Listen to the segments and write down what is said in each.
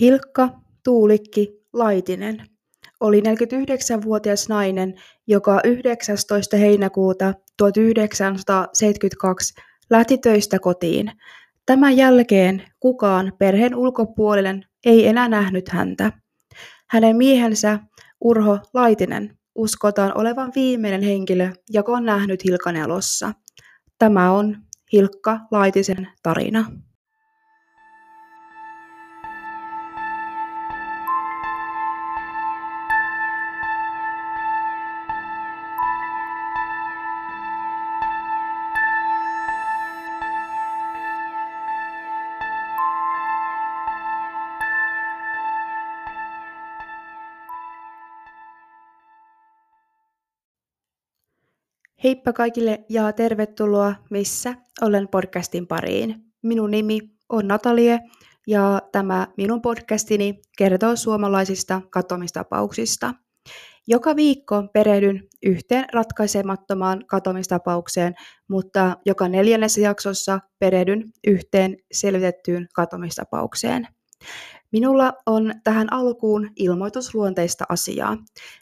Hilkka Tuulikki Laitinen oli 49-vuotias nainen, joka 19. heinäkuuta 1972 lähti töistä kotiin. Tämän jälkeen kukaan perheen ulkopuolinen ei enää nähnyt häntä. Hänen miehensä Urho Laitinen uskotaan olevan viimeinen henkilö, joka on nähnyt Hilkan elossa. Tämä on Hilkka Laitisen tarina. Heippa kaikille ja tervetuloa Missä olen podcastin pariin. Minun nimi on Natalie ja tämä minun podcastini kertoo suomalaisista katomistapauksista. Joka viikko perehdyn yhteen ratkaisemattomaan katomistapaukseen, mutta joka neljännessä jaksossa perehdyn yhteen selvitettyyn katomistapaukseen. Minulla on tähän alkuun ilmoitusluonteista asiaa,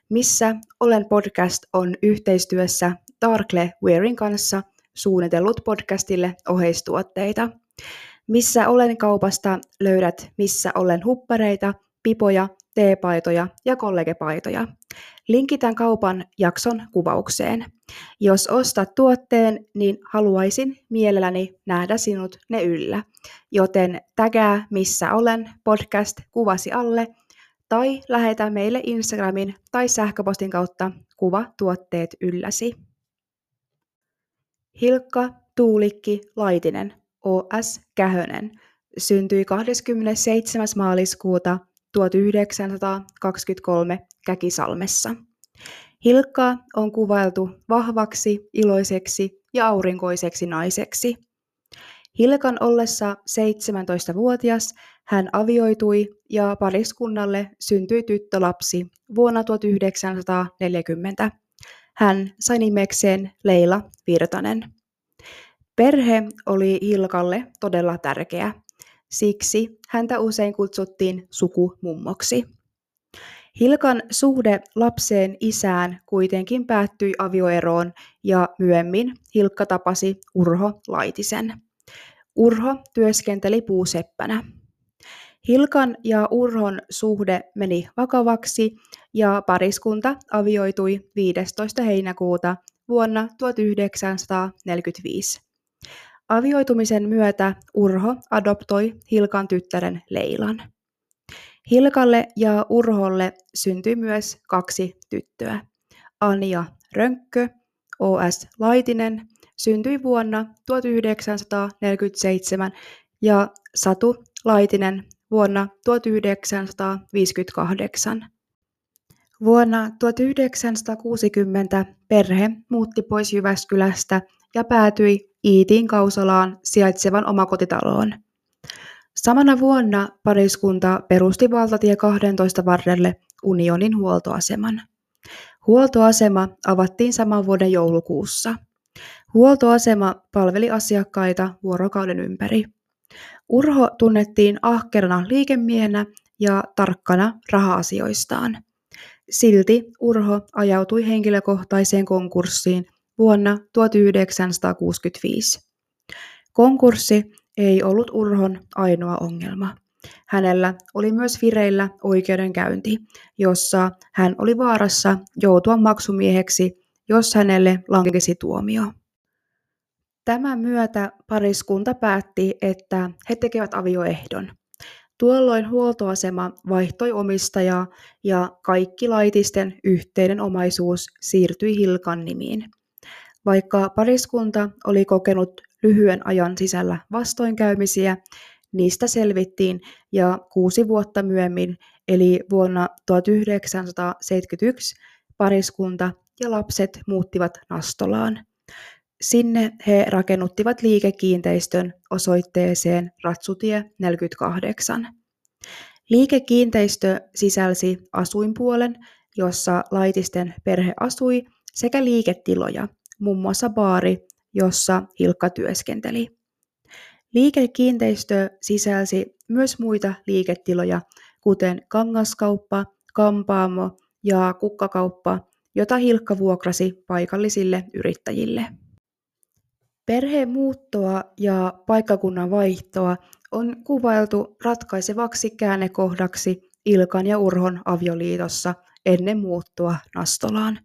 missä Olen podcast on yhteistyössä Darkle Wearin kanssa suunnitellut podcastille oheistuotteita. Missä olen kaupasta löydät missä olen huppareita, pipoja, teepaitoja ja kollegepaitoja. Linkitän kaupan jakson kuvaukseen. Jos ostat tuotteen, niin haluaisin mielelläni nähdä sinut ne yllä. Joten tägää missä olen podcast kuvasi alle tai lähetä meille Instagramin tai sähköpostin kautta kuva tuotteet ylläsi. Hilkka Tuulikki Laitinen, OS Kähönen, syntyi 27. maaliskuuta 1923 Käkisalmessa. Hilkka on kuvailtu vahvaksi, iloiseksi ja aurinkoiseksi naiseksi. Hilkan ollessa 17-vuotias hän avioitui ja pariskunnalle syntyi tyttölapsi vuonna 1940. Hän sai nimekseen Leila Virtanen. Perhe oli Hilkalle todella tärkeä. Siksi häntä usein kutsuttiin sukumummoksi. Hilkan suhde lapseen isään kuitenkin päättyi avioeroon ja myöhemmin Hilkka tapasi Urho Laitisen. Urho työskenteli puuseppänä. Hilkan ja Urhon suhde meni vakavaksi ja pariskunta avioitui 15. heinäkuuta vuonna 1945. Avioitumisen myötä Urho adoptoi Hilkan tyttären Leilan. Hilkalle ja Urholle syntyi myös kaksi tyttöä. Anja Rönkkö, O.S. Laitinen, syntyi vuonna 1947 ja Satu Laitinen vuonna 1958. Vuonna 1960 perhe muutti pois Jyväskylästä ja päätyi Iitin Kausalaan sijaitsevan omakotitaloon. Samana vuonna pariskunta perusti valtatie 12 varrelle Unionin huoltoaseman. Huoltoasema avattiin saman vuoden joulukuussa. Huoltoasema palveli asiakkaita vuorokauden ympäri. Urho tunnettiin ahkerana liikemiehenä ja tarkkana raha-asioistaan. Silti Urho ajautui henkilökohtaiseen konkurssiin vuonna 1965. Konkurssi ei ollut Urhon ainoa ongelma. Hänellä oli myös vireillä oikeudenkäynti, jossa hän oli vaarassa joutua maksumieheksi, jos hänelle lankesi tuomio. Tämän myötä pariskunta päätti, että he tekevät avioehdon. Tuolloin huoltoasema vaihtoi omistajaa ja kaikki laitisten yhteinen omaisuus siirtyi Hilkan nimiin. Vaikka pariskunta oli kokenut lyhyen ajan sisällä vastoinkäymisiä, niistä selvittiin ja kuusi vuotta myöhemmin, eli vuonna 1971, pariskunta ja lapset muuttivat Nastolaan. Sinne he rakennuttivat liikekiinteistön osoitteeseen Ratsutie 48. Liikekiinteistö sisälsi asuinpuolen, jossa laitisten perhe asui, sekä liiketiloja, muun muassa baari, jossa Hilkka työskenteli. Liikekiinteistö sisälsi myös muita liiketiloja, kuten kangaskauppa, kampaamo ja kukkakauppa, jota Hilkka vuokrasi paikallisille yrittäjille. Perheen muuttoa ja paikkakunnan vaihtoa on kuvailtu ratkaisevaksi käännekohdaksi Ilkan ja Urhon avioliitossa ennen muuttua Nastolaan.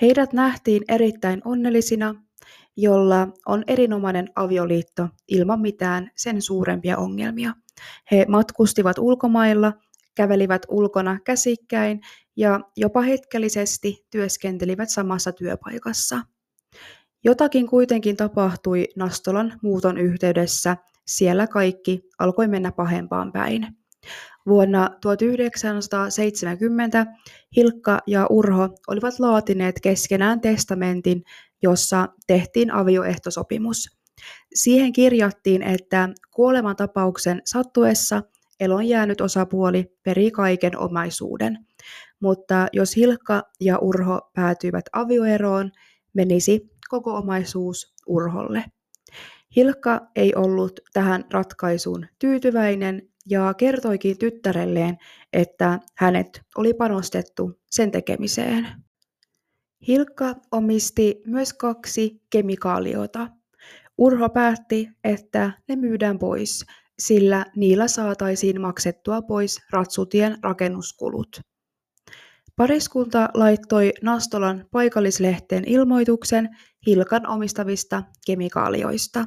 Heidät nähtiin erittäin onnellisina, jolla on erinomainen avioliitto ilman mitään sen suurempia ongelmia. He matkustivat ulkomailla, kävelivät ulkona käsikkäin ja jopa hetkellisesti työskentelivät samassa työpaikassa. Jotakin kuitenkin tapahtui Nastolan muuton yhteydessä, siellä kaikki alkoi mennä pahempaan päin. Vuonna 1970 Hilkka ja Urho olivat laatineet keskenään testamentin, jossa tehtiin avioehtosopimus. Siihen kirjattiin, että kuolemantapauksen sattuessa elon jäänyt osapuoli perii kaiken omaisuuden. Mutta jos Hilkka ja Urho päätyivät avioeroon, menisi koko omaisuus Urholle. Hilkka ei ollut tähän ratkaisuun tyytyväinen ja kertoikin tyttärelleen, että hänet oli panostettu sen tekemiseen. Hilkka omisti myös kaksi kemikaaliota. Urho päätti, että ne myydään pois, sillä niillä saataisiin maksettua pois ratsutien rakennuskulut. Pariskunta laittoi Nastolan paikallislehteen ilmoituksen Hilkan omistavista kemikaalioista.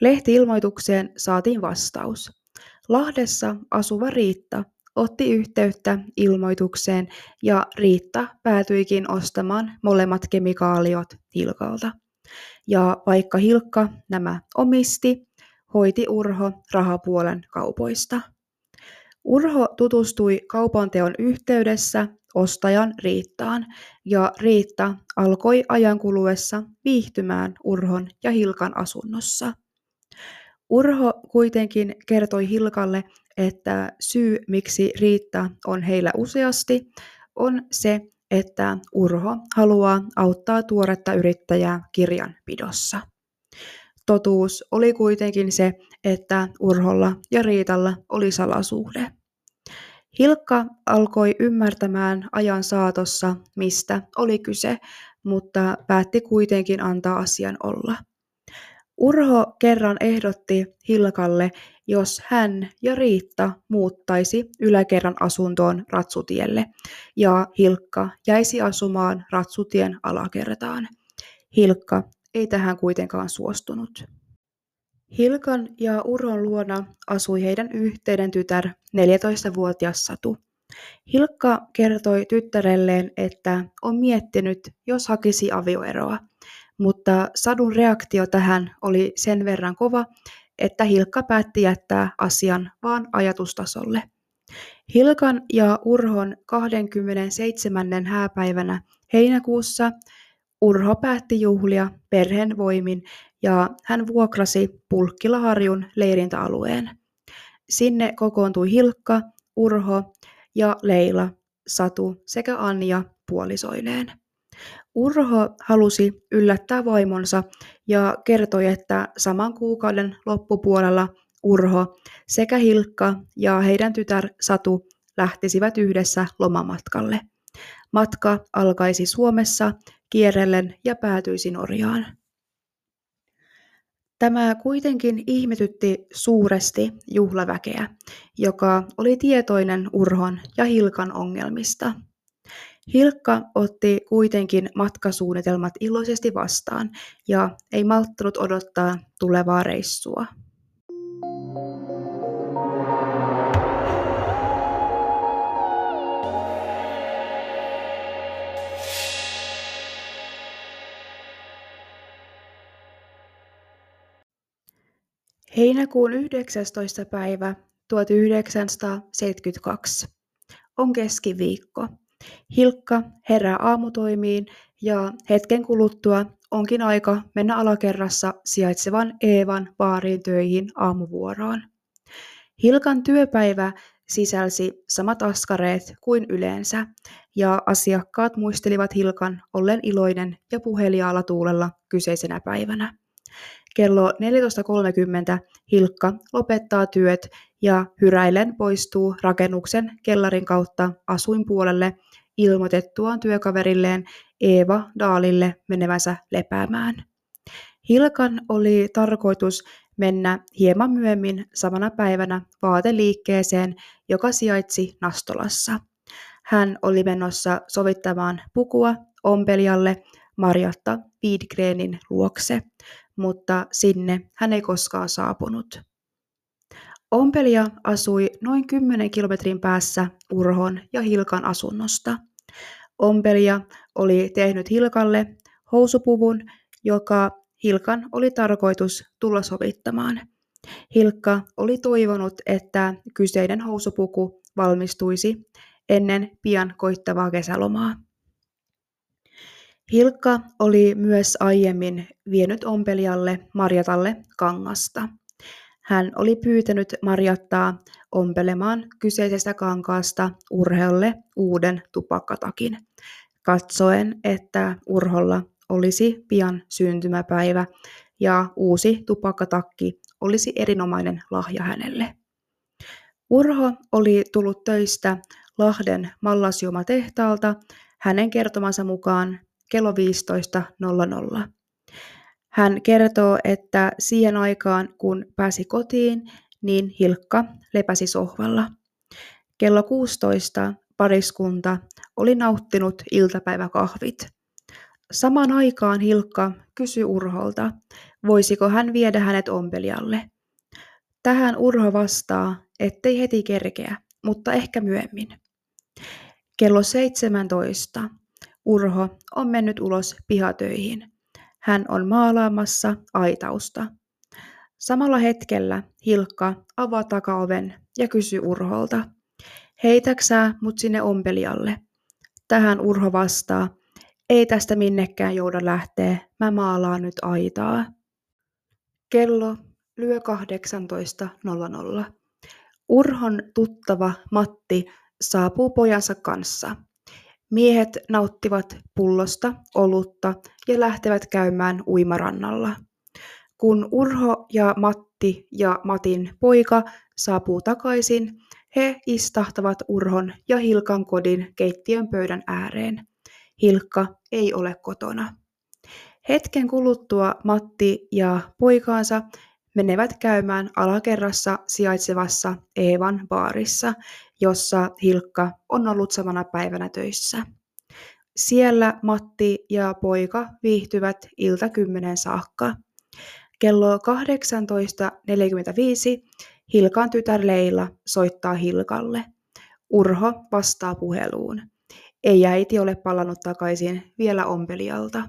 Lehti-ilmoitukseen saatiin vastaus. Lahdessa asuva Riitta otti yhteyttä ilmoitukseen ja Riitta päätyikin ostamaan molemmat kemikaaliot Hilkalta. Ja vaikka Hilkka nämä omisti, hoiti Urho rahapuolen kaupoista. Urho tutustui kaupanteon yhteydessä ostajan Riittaan, ja Riitta alkoi ajan kuluessa viihtymään Urhon ja Hilkan asunnossa. Urho kuitenkin kertoi Hilkalle, että syy miksi Riitta on heillä useasti on se, että Urho haluaa auttaa tuoretta yrittäjää kirjanpidossa. Totuus oli kuitenkin se, että Urholla ja Riitalla oli salasuhde. Hilkka alkoi ymmärtämään ajan saatossa, mistä oli kyse, mutta päätti kuitenkin antaa asian olla. Urho kerran ehdotti Hilkalle, jos hän ja Riitta muuttaisi yläkerran asuntoon Ratsutielle, ja Hilkka jäisi asumaan Ratsutien alakertaan. Hilkka ei tähän kuitenkaan suostunut. Hilkan ja Urhon luona asui heidän yhteinen tytär, 14-vuotias Satu. Hilkka kertoi tyttärelleen, että on miettinyt, jos hakisi avioeroa, mutta Sadun reaktio tähän oli sen verran kova, että Hilkka päätti jättää asian vaan ajatustasolle. Hilkan ja Urhon 27. hääpäivänä heinäkuussa Urho päätti juhlia perheen voimin ja hän vuokrasi Pulkkilaharjun leirintäalueen. Sinne kokoontui Hilkka, Urho ja Leila, Satu sekä Anja puolisoineen. Urho halusi yllättää vaimonsa ja kertoi, että saman kuukauden loppupuolella Urho sekä Hilkka ja heidän tytär Satu lähtisivät yhdessä lomamatkalle. Matka alkaisi Suomessa kierrellen ja päätyisi Norjaan. Tämä kuitenkin ihmetytti suuresti juhlaväkeä, joka oli tietoinen Urhon ja Hilkan ongelmista. Hilkka otti kuitenkin matkasuunnitelmat iloisesti vastaan ja ei malttanut odottaa tulevaa reissua. Heinäkuun 19. päivä 1972 on keskiviikko. Hilkka herää aamutoimiin ja hetken kuluttua onkin aika mennä alakerrassa sijaitsevan Eevan baariin töihin aamuvuoroon. Hilkan työpäivä sisälsi samat askareet kuin yleensä, ja asiakkaat muistelivat Hilkan ollen iloinen ja puheliaalla tuulella kyseisenä päivänä. Kello 14.30 Hilkka lopettaa työt ja hyräillen poistuu rakennuksen kellarin kautta asuinpuolelle ilmoitettuaan työkaverilleen Eeva Daalille menevänsä lepäämään. Hilkan oli tarkoitus mennä hieman myöhemmin samana päivänä vaateliikkeeseen, joka sijaitsi Nastolassa. Hän oli menossa sovittamaan pukua ompelijalle Marjatta Widgrenin luokse, mutta sinne hän ei koskaan saapunut. Ompelija asui noin 10 kilometrin päässä Urhon ja Hilkan asunnosta. Ompelija oli tehnyt Hilkalle housupuvun, joka Hilkan oli tarkoitus tulla sovittamaan. Hilkka oli toivonut, että kyseinen housupuku valmistuisi ennen pian koittavaa kesälomaa. Hilkka oli myös aiemmin vienyt ompelijalle Marjatalle kangasta. Hän oli pyytänyt Marjattaa ompelemaan kyseisestä kankaasta Urheolle uuden tupakkatakin, katsoen, että Urholla olisi pian syntymäpäivä ja uusi tupakkatakki olisi erinomainen lahja hänelle. Urho oli tullut töistä Lahden mallasjuomatehtaalta hänen kertomansa mukaan kello 15.00. Hän kertoo, että siihen aikaan kun pääsi kotiin, niin Hilkka lepäsi sohvalla. Kello 16 pariskunta oli nauttinut iltapäiväkahvit. Samaan aikaan Hilkka kysyi Urholta, voisiko hän viedä hänet ompelijalle. Tähän Urho vastaa, ettei heti kerkeä, mutta ehkä myöhemmin. Kello 17 Urho on mennyt ulos pihatöihin. Hän on maalaamassa aitausta. Samalla hetkellä Hilkka avaa takaoven ja kysyy Urholta, heitäksää mut sinne ompelijalle? Tähän Urho vastaa, ei tästä minnekään jouda lähtee, mä maalaan nyt aitaa. Kello lyö 18.00. Urhon tuttava Matti saapuu pojansa kanssa. Miehet nauttivat pullosta, olutta ja lähtevät käymään uimarannalla. Kun Urho ja Matti ja Matin poika saapuu takaisin, he istahtavat Urhon ja Hilkan kodin keittiön pöydän ääreen. Hilkka ei ole kotona. Hetken kuluttua Matti ja poikaansa menevät käymään alakerrassa sijaitsevassa Eevan baarissa, jossa Hilkka on ollut samana päivänä töissä. Siellä Matti ja poika viihtyvät ilta kymmenen saakka. Kello 18.45 Hilkan tytär Leila soittaa Hilkalle. Urho vastaa puheluun. Ei äiti ole palannut takaisin vielä ompelijalta.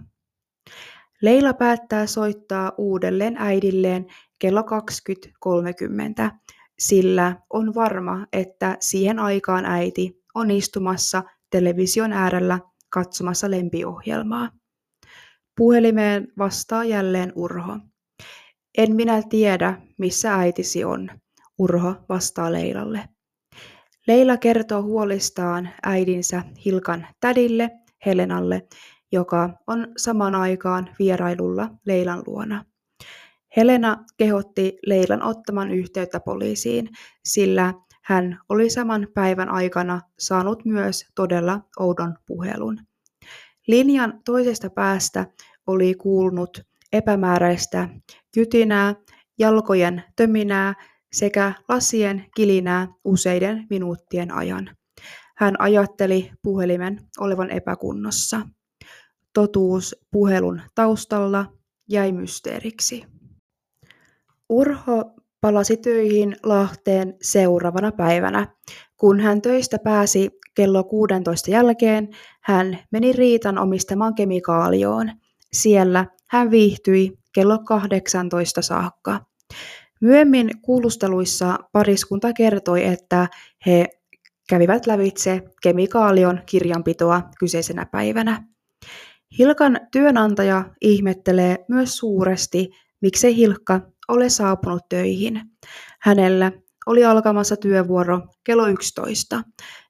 Leila päättää soittaa uudelleen äidilleen kello 20.30, sillä on varma, että siihen aikaan äiti on istumassa television äärellä katsomassa lempiohjelmaa. Puhelimeen vastaa jälleen Urho. En minä tiedä, missä äitisi on, Urho vastaa Leilalle. Leila kertoo huolistaan äidinsä Hilkan tädille, Helenalle, joka on samaan aikaan vierailulla Leilan luona. Helena kehotti Leilan ottamaan yhteyttä poliisiin, sillä hän oli saman päivän aikana saanut myös todella oudon puhelun. Linjan toisesta päästä oli kuulunut epämääräistä kytinää, jalkojen töminää sekä lasien kilinää useiden minuuttien ajan. Hän ajatteli puhelimen olevan epäkunnossa. Totuus puhelun taustalla jäi mysteeriksi. Urho palasi töihin Lahteen seuraavana päivänä. Kun hän töistä pääsi kello 16 jälkeen, hän meni Riitan omistamaan kemikaalioon. Siellä hän viihtyi kello 18 saakka. Myöhemmin kuulusteluissa pariskunta kertoi, että he kävivät lävitse kemikaalion kirjanpitoa kyseisenä päivänä. Hilkan työnantaja ihmettelee myös suuresti, miksei Hilkka ole saapunut töihin. Hänellä oli alkamassa työvuoro kello 11,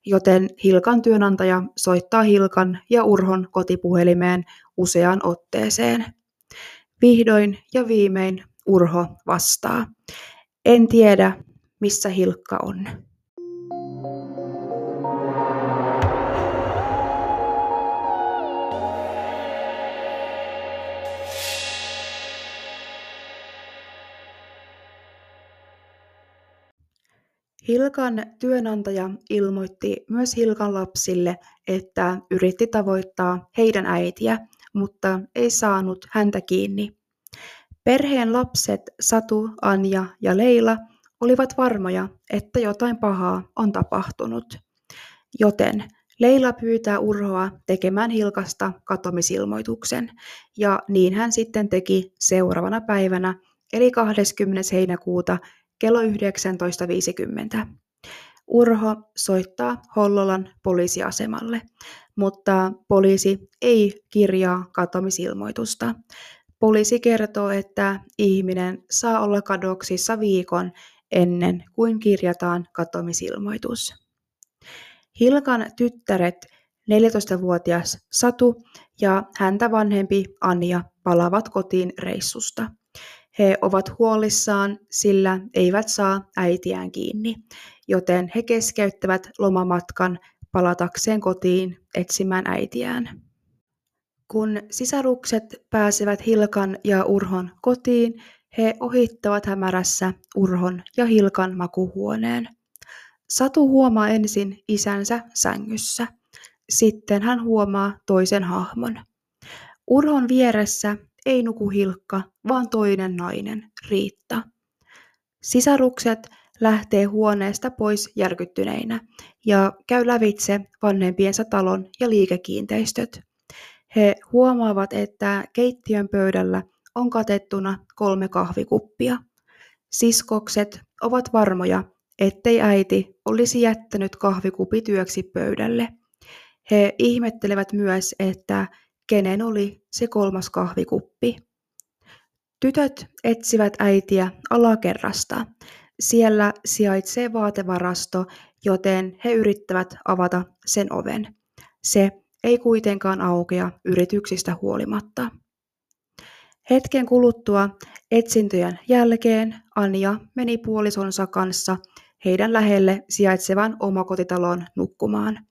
joten Hilkan työnantaja soittaa Hilkan ja Urhon kotipuhelimeen useaan otteeseen. Vihdoin ja viimein Urho vastaa. En tiedä, missä Hilkka on. Hilkan työnantaja ilmoitti myös Hilkan lapsille, että yritti tavoittaa heidän äitiä, mutta ei saanut häntä kiinni. Perheen lapset Satu, Anja ja Leila olivat varmoja, että jotain pahaa on tapahtunut. Joten Leila pyytää Urhoa tekemään Hilkasta katomisilmoituksen, ja niin hän sitten teki seuraavana päivänä, eli 20. heinäkuuta kello 19.50. Urho soittaa Hollolan poliisiasemalle, mutta poliisi ei kirjaa katomisilmoitusta. Poliisi kertoo, että ihminen saa olla kadoksissa viikon ennen kuin kirjataan katomisilmoitus. Hilkan tyttäret 14-vuotias Satu ja häntä vanhempi Anja palavat kotiin reissusta. He ovat huolissaan, sillä eivät saa äitiään kiinni, joten he keskeyttävät lomamatkan palatakseen kotiin etsimään äitiään. Kun sisarukset pääsevät Hilkan ja Urhon kotiin, he ohittavat hämärässä Urhon ja Hilkan makuhuoneen. Satu huomaa ensin isänsä sängyssä. Sitten hän huomaa toisen hahmon. Urhon vieressä ei nuku Hilkka, vaan toinen nainen, Riitta. Sisarukset lähtee huoneesta pois järkyttyneinä ja käy lävitse vanhempiensa talon ja liikekiinteistöt. He huomaavat, että keittiön pöydällä on katettuna kolme kahvikuppia. Siskokset ovat varmoja, ettei äiti olisi jättänyt kahvikupit yöksi pöydälle. He ihmettelevät myös, että kenen oli se kolmas kahvikuppi. Tytöt etsivät äitiä alakerrasta. Siellä sijaitsee vaatevarasto, joten he yrittävät avata sen oven. Se ei kuitenkaan aukea yrityksistä huolimatta. Hetken kuluttua etsintöjen jälkeen Anja meni puolisonsa kanssa heidän lähelle sijaitsevan omakotitaloon nukkumaan.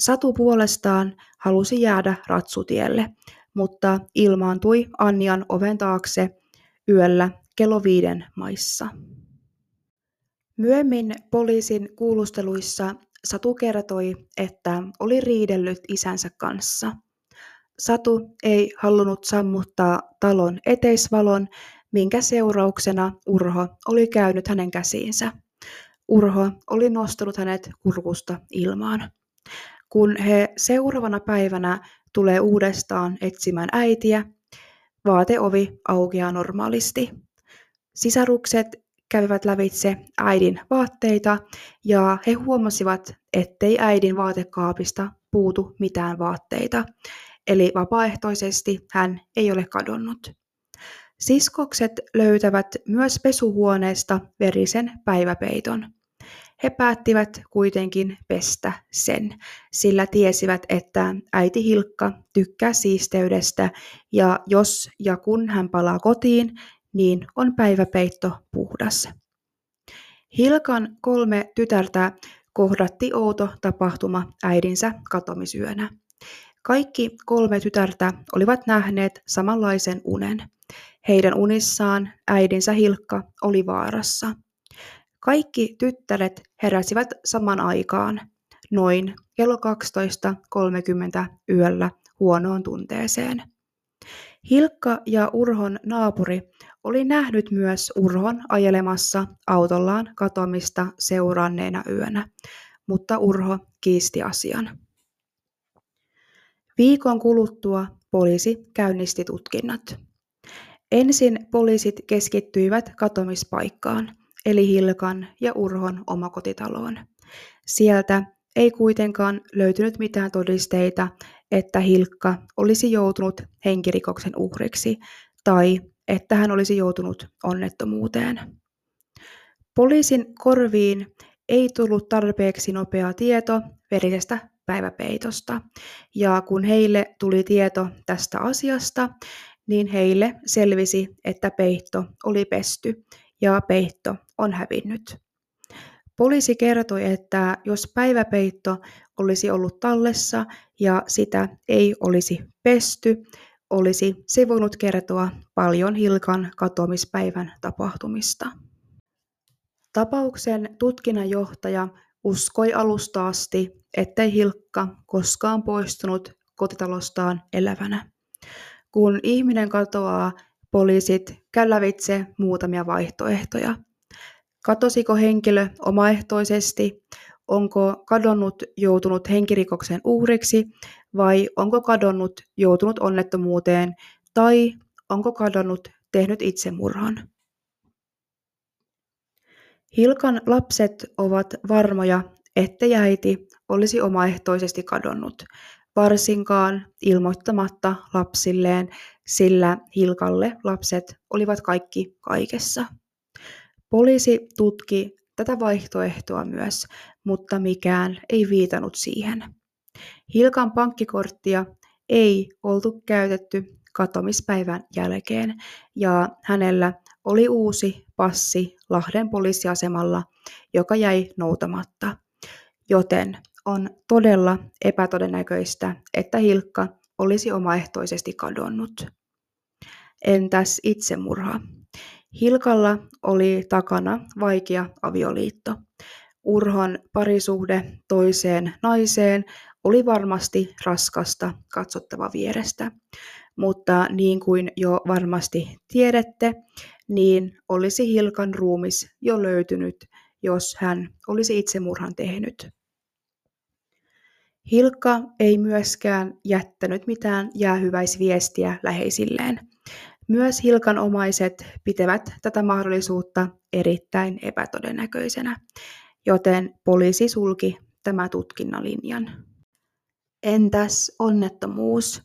Satu puolestaan halusi jäädä ratsutielle, mutta ilmaantui Anjan oven taakse yöllä kello viiden maissa. Myöhemmin poliisin kuulusteluissa Satu kertoi, että oli riidellyt isänsä kanssa. Satu ei halunnut sammuttaa talon eteisvalon, minkä seurauksena Urho oli käynyt hänen käsiinsä. Urho oli nostanut hänet kurkusta ilmaan. Kun he seuraavana päivänä tulee uudestaan etsimään äitiä, vaateovi aukeaa normaalisti. Sisarukset kävivät lävitse äidin vaatteita ja he huomasivat, ettei äidin vaatekaapista puutu mitään vaatteita, eli vapaaehtoisesti hän ei ole kadonnut. Siskokset löytävät myös pesuhuoneesta verisen päiväpeiton. He päättivät kuitenkin pestä sen, sillä tiesivät, että äiti Hilkka tykkää siisteydestä ja jos ja kun hän palaa kotiin, niin on päiväpeitto puhdas. Hilkan kolme tytärtä kohdatti outo tapahtuma äidinsä katomisyönä. Kaikki kolme tytärtä olivat nähneet samanlaisen unen. Heidän unissaan äidinsä Hilkka oli vaarassa. Kaikki tyttäret heräsivät saman aikaan, noin kello 12.30 yöllä huonoon tunteeseen. Hilkka ja Urhon naapuri oli nähnyt myös Urhon ajelemassa autollaan katomista seuranneena yönä, mutta Urho kiisti asian. Viikon kuluttua poliisi käynnisti tutkinnat. Ensin poliisit keskittyivät katomispaikkaan, eli Hilkan ja Urhon omakotitaloon. Sieltä ei kuitenkaan löytynyt mitään todisteita, että Hilkka olisi joutunut henkirikoksen uhriksi tai että hän olisi joutunut onnettomuuteen. Poliisin korviin ei tullut tarpeeksi nopea tieto verisestä päiväpeitosta, ja kun heille tuli tieto tästä asiasta, niin heille selvisi, että peitto oli pesty ja peitto on hävinnyt. Poliisi kertoi, että jos päiväpeitto olisi ollut tallessa ja sitä ei olisi pesty, olisi se voinut kertoa paljon Hilkan katoamispäivän tapahtumista. Tapauksen tutkinnanjohtaja uskoi alusta asti, ettei Hilkka koskaan poistunut kotitalostaan elävänä. Kun ihminen katoaa, poliisit käy lävitse muutamia vaihtoehtoja. Katosiko henkilö omaehtoisesti, onko kadonnut joutunut henkirikoksen uhriksi vai onko kadonnut joutunut onnettomuuteen tai onko kadonnut tehnyt itsemurhan. Hilkan lapset ovat varmoja, ettei äiti olisi omaehtoisesti kadonnut, varsinkaan ilmoittamatta lapsilleen, sillä Hilkalle lapset olivat kaikki kaikessa. Poliisi tutki tätä vaihtoehtoa myös, mutta mikään ei viitannut siihen. Hilkan pankkikorttia ei oltu käytetty katomispäivän jälkeen ja hänellä oli uusi passi Lahden poliisiasemalla, joka jäi noutamatta. Joten on todella epätodennäköistä, että Hilkka olisi omaehtoisesti kadonnut. Entäs itsemurha? Hilkalla oli takana vaikea avioliitto. Urhon parisuhde toiseen naiseen oli varmasti raskasta katsottava vierestä, mutta niin kuin jo varmasti tiedätte, niin olisi Hilkan ruumis jo löytynyt, jos hän olisi itsemurhan tehnyt. Hilkka ei myöskään jättänyt mitään jäähyväisviestiä läheisilleen. Myös Hilkan omaiset pitävät tätä mahdollisuutta erittäin epätodennäköisenä, joten poliisi sulki tämä tutkinnalinjan. Entäs onnettomuus?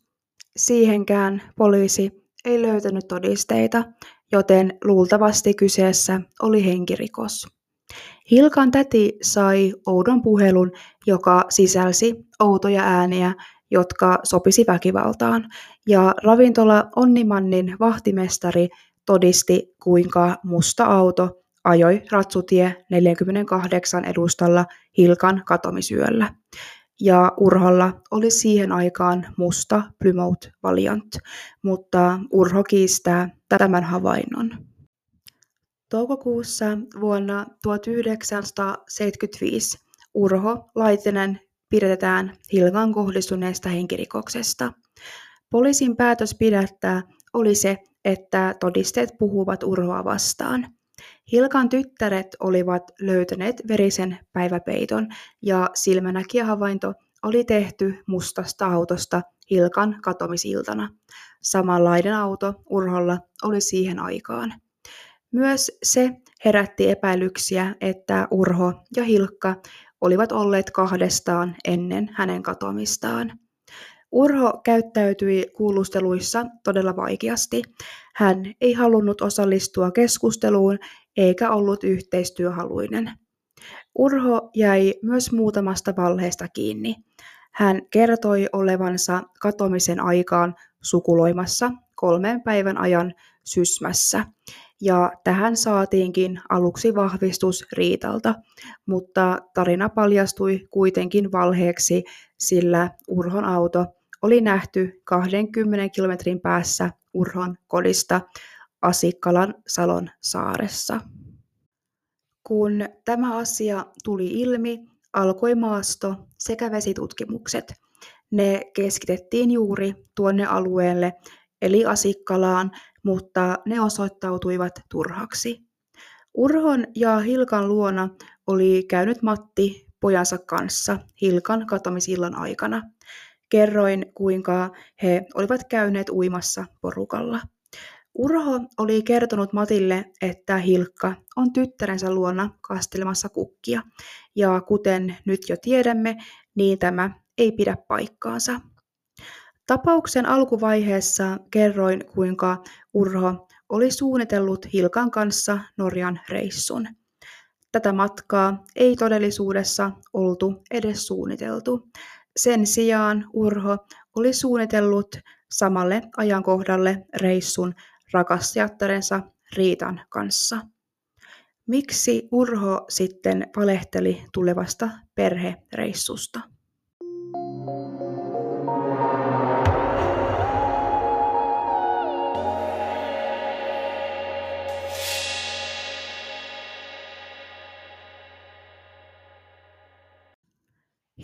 Siihenkään poliisi ei löytänyt todisteita, joten luultavasti kyseessä oli henkirikos. Hilkan täti sai oudon puhelun, joka sisälsi outoja ääniä, jotka sopisi väkivaltaan, ja ravintola Onnimannin vahtimestari todisti, kuinka musta auto ajoi ratsutie 48 edustalla Hilkan katomisyöllä ja Urholla oli siihen aikaan musta Plymouth Valiant, mutta Urho kiistää tämän havainnon. Toukokuussa vuonna 1975 Urho Laitinen pidetään Hilkan kohdistuneesta henkirikoksesta. Poliisin päätös pidättää oli se, että todisteet puhuvat Urhoa vastaan. Hilkan tyttäret olivat löytäneet verisen päiväpeiton ja silmänäkijähavainto oli tehty mustasta autosta Hilkan katomisiltana. Samanlainen auto Urholla oli siihen aikaan. Myös se herätti epäilyksiä, että Urho ja Hilkka olivat olleet kahdestaan ennen hänen katoamistaan. Urho käyttäytyi kuulusteluissa todella vaikeasti. Hän ei halunnut osallistua keskusteluun eikä ollut yhteistyöhaluinen. Urho jäi myös muutamasta valheesta kiinni. Hän kertoi olevansa katomisen aikaan sukuloimassa kolmen päivän ajan Sysmässä, ja tähän saatiinkin aluksi vahvistus Riitalta, mutta tarina paljastui kuitenkin valheeksi, sillä Urhon auto oli nähty 20 kilometrin päässä Urhon kodista Asikkalan Salon saaressa. Kun tämä asia tuli ilmi, alkoi maasto sekä vesitutkimukset. Ne keskitettiin juuri tuonne alueelle, eli Asikkalaan, mutta ne osoittautuivat turhaksi. Urhon ja Hilkan luona oli käynyt Matti pojansa kanssa Hilkan katomisillan aikana. Kerroin, kuinka he olivat käyneet uimassa porukalla. Urho oli kertonut Matille, että Hilkka on tyttärensä luona kastelemassa kukkia, ja kuten nyt jo tiedämme, niin tämä ei pidä paikkaansa. Tapauksen alkuvaiheessa kerroin, kuinka Urho oli suunnitellut Hilkan kanssa Norjan reissun. Tätä matkaa ei todellisuudessa oltu edes suunniteltu. Sen sijaan Urho oli suunnitellut samalle ajankohdalle reissun rakastajattarensa Riitan kanssa. Miksi Urho sitten valehteli tulevasta perhereissusta?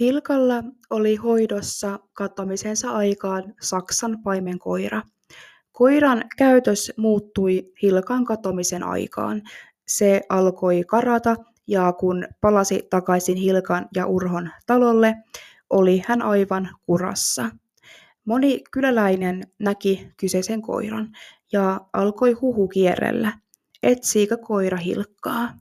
Hilkalla oli hoidossa katoamisensa aikaan Saksan paimenkoira. Koiran käytös muuttui Hilkan katomisen aikaan. Se alkoi karata ja kun palasi takaisin Hilkan ja Urhon talolle, oli hän aivan kurassa. Moni kyläläinen näki kyseisen koiran ja alkoi huhu kierrellä. Etsiikö koira Hilkkaa?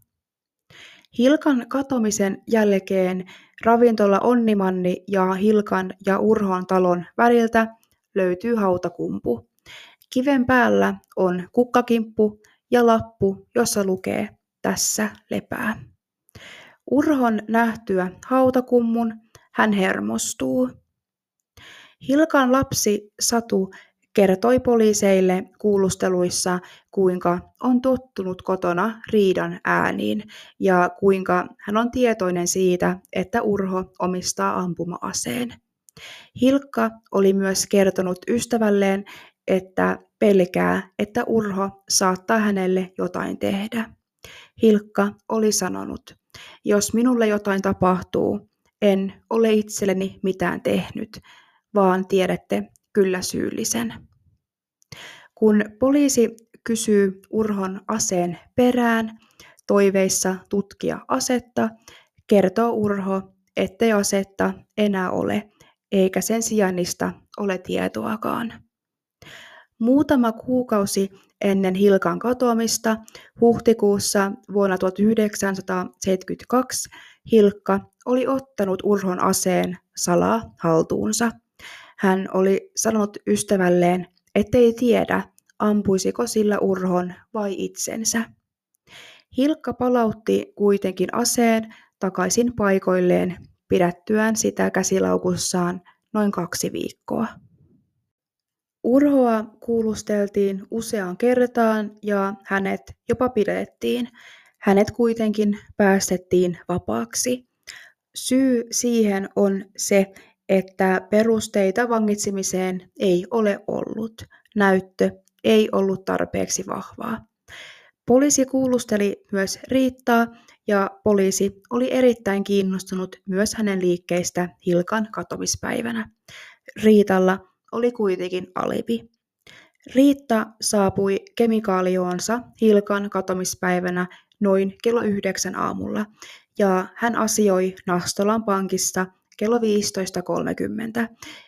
Hilkan katomisen jälkeen ravintola Onnimanni ja Hilkan ja Urhon talon väliltä löytyy hautakumpu. Kiven päällä on kukkakimppu ja lappu, jossa lukee tässä lepää. Urhon nähtyä hautakummun hän hermostuu. Hilkan lapsi Satu kertoi poliiseille kuulusteluissa, kuinka on tottunut kotona riidan ääniin ja kuinka hän on tietoinen siitä, että Urho omistaa ampuma-aseen. Hilkka oli myös kertonut ystävälleen, että pelkää, että Urho saattaa hänelle jotain tehdä. Hilkka oli sanonut, jos minulle jotain tapahtuu, en ole itselleni mitään tehnyt, vaan tiedätte kyllä syyllisen. Kun poliisi kysyy Urhon aseen perään, toiveissa tutkia asetta, kertoo Urho, ettei asetta enää ole, eikä sen sijainnista ole tietoakaan. Muutama kuukausi ennen Hilkan katoamista, huhtikuussa vuonna 1972, Hilkka oli ottanut Urhon aseen salaa haltuunsa. Hän oli sanonut ystävälleen, ettei tiedä, ampuisiko sillä Urhon vai itsensä. Hilkka palautti kuitenkin aseen takaisin paikoilleen pidättyään sitä käsilaukussaan noin kaksi viikkoa. Urhoa kuulusteltiin useaan kertaan ja hänet jopa pidettiin. Hänet kuitenkin päästettiin vapaaksi. Syy siihen on se, että perusteita vangitsemiseen ei ole ollut. Näyttö ei ollut tarpeeksi vahvaa. Poliisi kuulusteli myös Riittaa ja poliisi oli erittäin kiinnostunut myös hänen liikkeistä Hilkan katomispäivänä. Riitalla oli kuitenkin alibi. Riitta saapui kemikaalioonsa Hilkan katomispäivänä noin kello yhdeksän aamulla ja hän asioi Nastolan pankista kello 15.30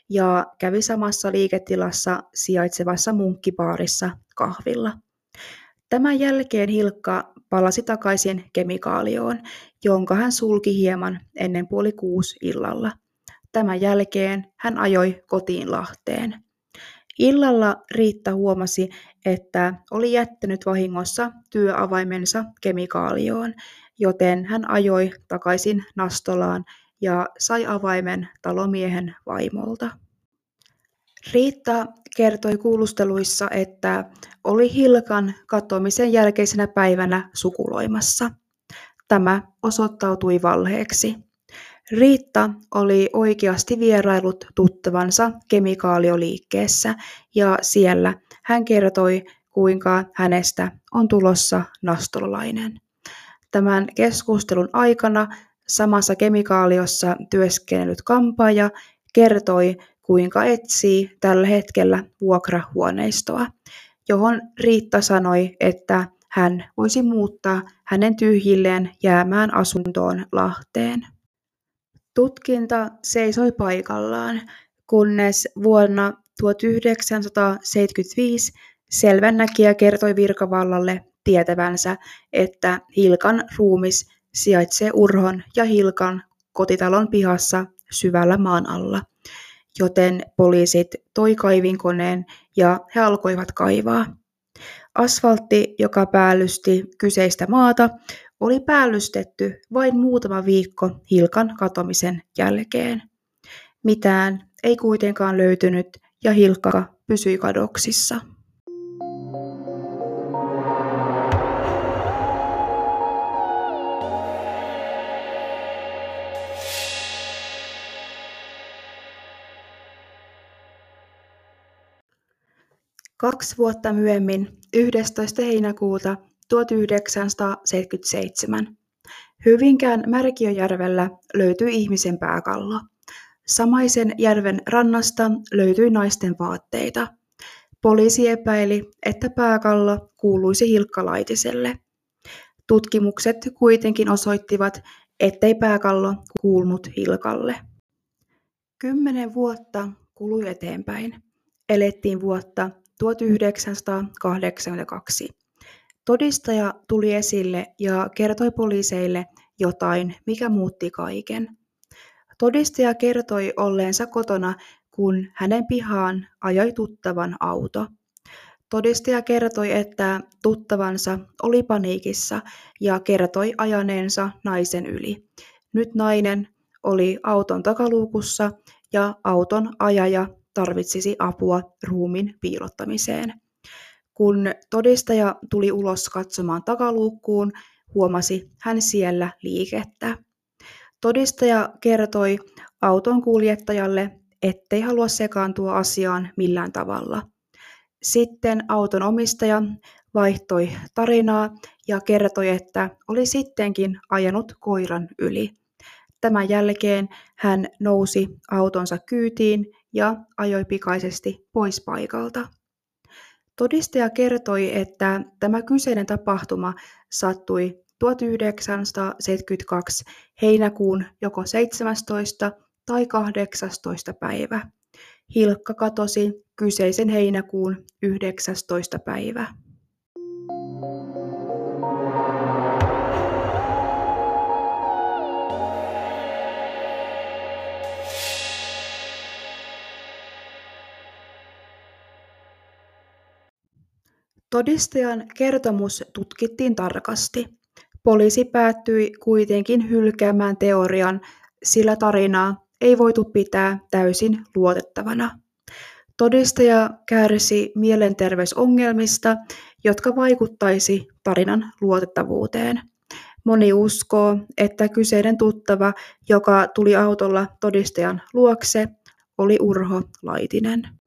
ja kävi samassa liiketilassa sijaitsevassa munkkipaarissa kahvilla. Tämän jälkeen Hilkka palasi takaisin kemikaalioon, jonka hän sulki hieman ennen puoli kuusi illalla. Tämän jälkeen hän ajoi kotiin Lahteen. Illalla Riitta huomasi, että oli jättänyt vahingossa työavaimensa kemikaalioon, joten hän ajoi takaisin Nastolaan ja sai avaimen talomiehen vaimolta. Riitta kertoi kuulusteluissa, että oli Hilkan katoamisen jälkeisenä päivänä sukuloimassa. Tämä osoittautui valheeksi. Riitta oli oikeasti vierailut tuttavansa kemikaalioliikkeessä ja siellä hän kertoi, kuinka hänestä on tulossa nastolainen. Tämän keskustelun aikana samassa kemikaaliossa työskennellyt kampaaja kertoi, kuinka etsii tällä hetkellä vuokrahuoneistoa, johon Riitta sanoi, että hän voisi muuttaa hänen tyhjilleen jäämään asuntoon Lahteen. Tutkinta seisoi paikallaan, kunnes vuonna 1975 selvännäkijä kertoi virkavallalle tietävänsä, että Hilkan ruumis sijaitsee Urhon ja Hilkan kotitalon pihassa syvällä maan alla, joten poliisit toi kaivinkoneen ja he alkoivat kaivaa. Asfaltti, joka päällysti kyseistä maata, oli päällystetty vain muutama viikko Hilkan katomisen jälkeen. Mitään ei kuitenkaan löytynyt ja Hilkka pysyi kadoksissa. Kaksi vuotta myöhemmin, 11. heinäkuuta 1977, Hyvinkään Märkiöjärvellä löytyi ihmisen pääkallo. Samaisen järven rannasta löytyi naisten vaatteita. Poliisi epäili, että pääkallo kuuluisi Hilkkalaitiselle. Tutkimukset kuitenkin osoittivat, ettei pääkallo kuulunut Hilkalle. Kymmenen vuotta kului eteenpäin. Elettiin vuotta 1982. Todistaja tuli esille ja kertoi poliiseille jotain, mikä muutti kaiken. Todistaja kertoi olleensa kotona, kun hänen pihaan ajoi tuttavan auto. Todistaja kertoi, että tuttavansa oli paniikissa ja kertoi ajaneensa naisen yli. Nyt nainen oli auton takaluukussa ja auton ajaja tarvitsisi apua ruumin piilottamiseen. Kun todistaja tuli ulos katsomaan takaluukkuun, huomasi hän siellä liikettä. Todistaja kertoi auton kuljettajalle, ettei halua sekaantua asiaan millään tavalla. Sitten auton omistaja vaihtoi tarinaa ja kertoi, että oli sittenkin ajanut koiran yli. Tämän jälkeen hän nousi autonsa kyytiin ja ajoi pikaisesti pois paikalta. Todistaja kertoi, että tämä kyseinen tapahtuma sattui 1972 heinäkuun joko 17 tai 18 päivä. Hilkka katosi kyseisen heinäkuun 19. päivä. Todistajan kertomus tutkittiin tarkasti. Poliisi päättyi kuitenkin hylkäämään teorian, sillä tarinaa ei voitu pitää täysin luotettavana. Todistaja kärsi mielenterveysongelmista, jotka vaikuttaisi tarinan luotettavuuteen. Moni uskoo, että kyseinen tuttava, joka tuli autolla todistajan luokse, oli Urho Laitinen.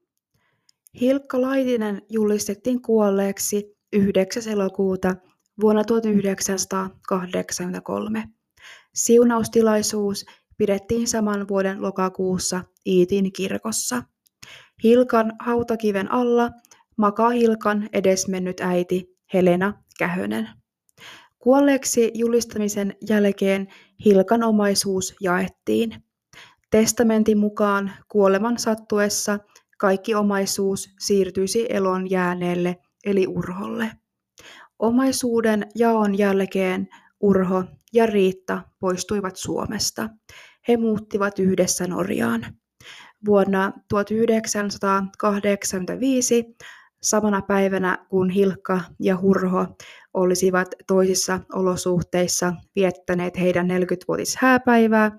Hilkka Laitinen julistettiin kuolleeksi 9. elokuuta vuonna 1983. Siunaustilaisuus pidettiin saman vuoden lokakuussa Iitin kirkossa. Hilkan hautakiven alla makaa Hilkan edesmennyt äiti Helena Kähönen. Kuolleeksi julistamisen jälkeen Hilkan omaisuus jaettiin. Testamentin mukaan kuoleman sattuessa kaikki omaisuus siirtyisi elon jääneelle eli Urholle. Omaisuuden jaon jälkeen Urho ja Riitta poistuivat Suomesta. He muuttivat yhdessä Norjaan. Vuonna 1985, samana päivänä kun Hilkka ja Hurho olisivat toisissa olosuhteissa viettäneet heidän 40-vuotis hääpäivää,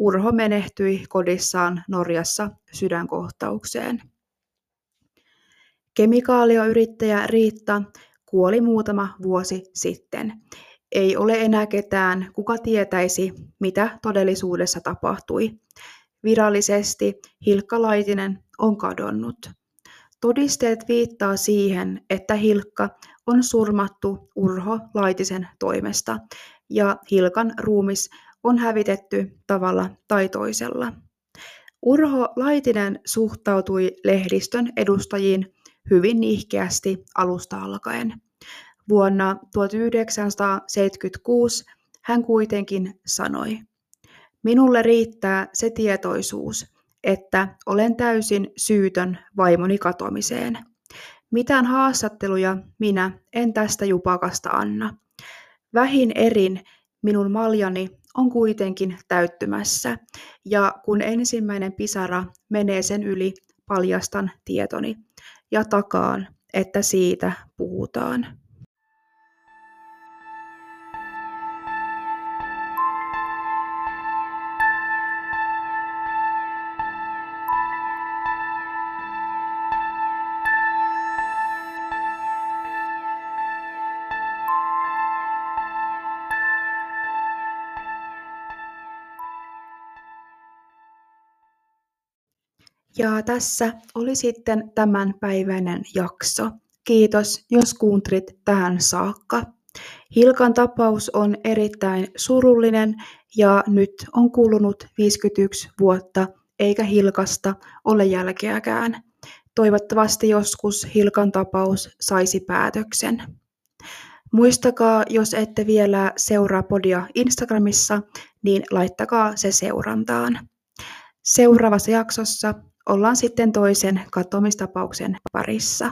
Urho menehtyi kodissaan Norjassa sydänkohtaukseen. Kemikaalioyrittäjä Riitta kuoli muutama vuosi sitten. Ei ole enää ketään, kuka tietäisi, mitä todellisuudessa tapahtui. Virallisesti Hilkka Laitinen on kadonnut. Todisteet viittaa siihen, että Hilkka on surmattu Urho Laitisen toimesta ja Hilkan ruumis on hävitetty tavalla tai toisella. Urho Laitinen suhtautui lehdistön edustajiin hyvin nihkeästi alusta alkaen. Vuonna 1976 hän kuitenkin sanoi, Minulle riittää se tietoisuus, että olen täysin syytön vaimoni katoamiseen. Mitään haastatteluja minä en tästä jupakasta anna. Vähin erin minun maljani on kuitenkin täyttymässä, ja kun ensimmäinen pisara menee sen yli, paljastan tietoni ja takaan, että siitä puhutaan. Ja tässä oli sitten tämänpäiväinen jakso. Kiitos, jos kuuntelit tähän saakka. Hilkan tapaus on erittäin surullinen ja nyt on kulunut 51 vuotta eikä Hilkasta ole jälkeäkään. Toivottavasti joskus Hilkan tapaus saisi päätöksen. Muistakaa, jos ette vielä seuraa podia Instagramissa, niin laittakaa se seurantaan. Seuraavassa jaksossa ollaan sitten toisen katoamistapauksen parissa.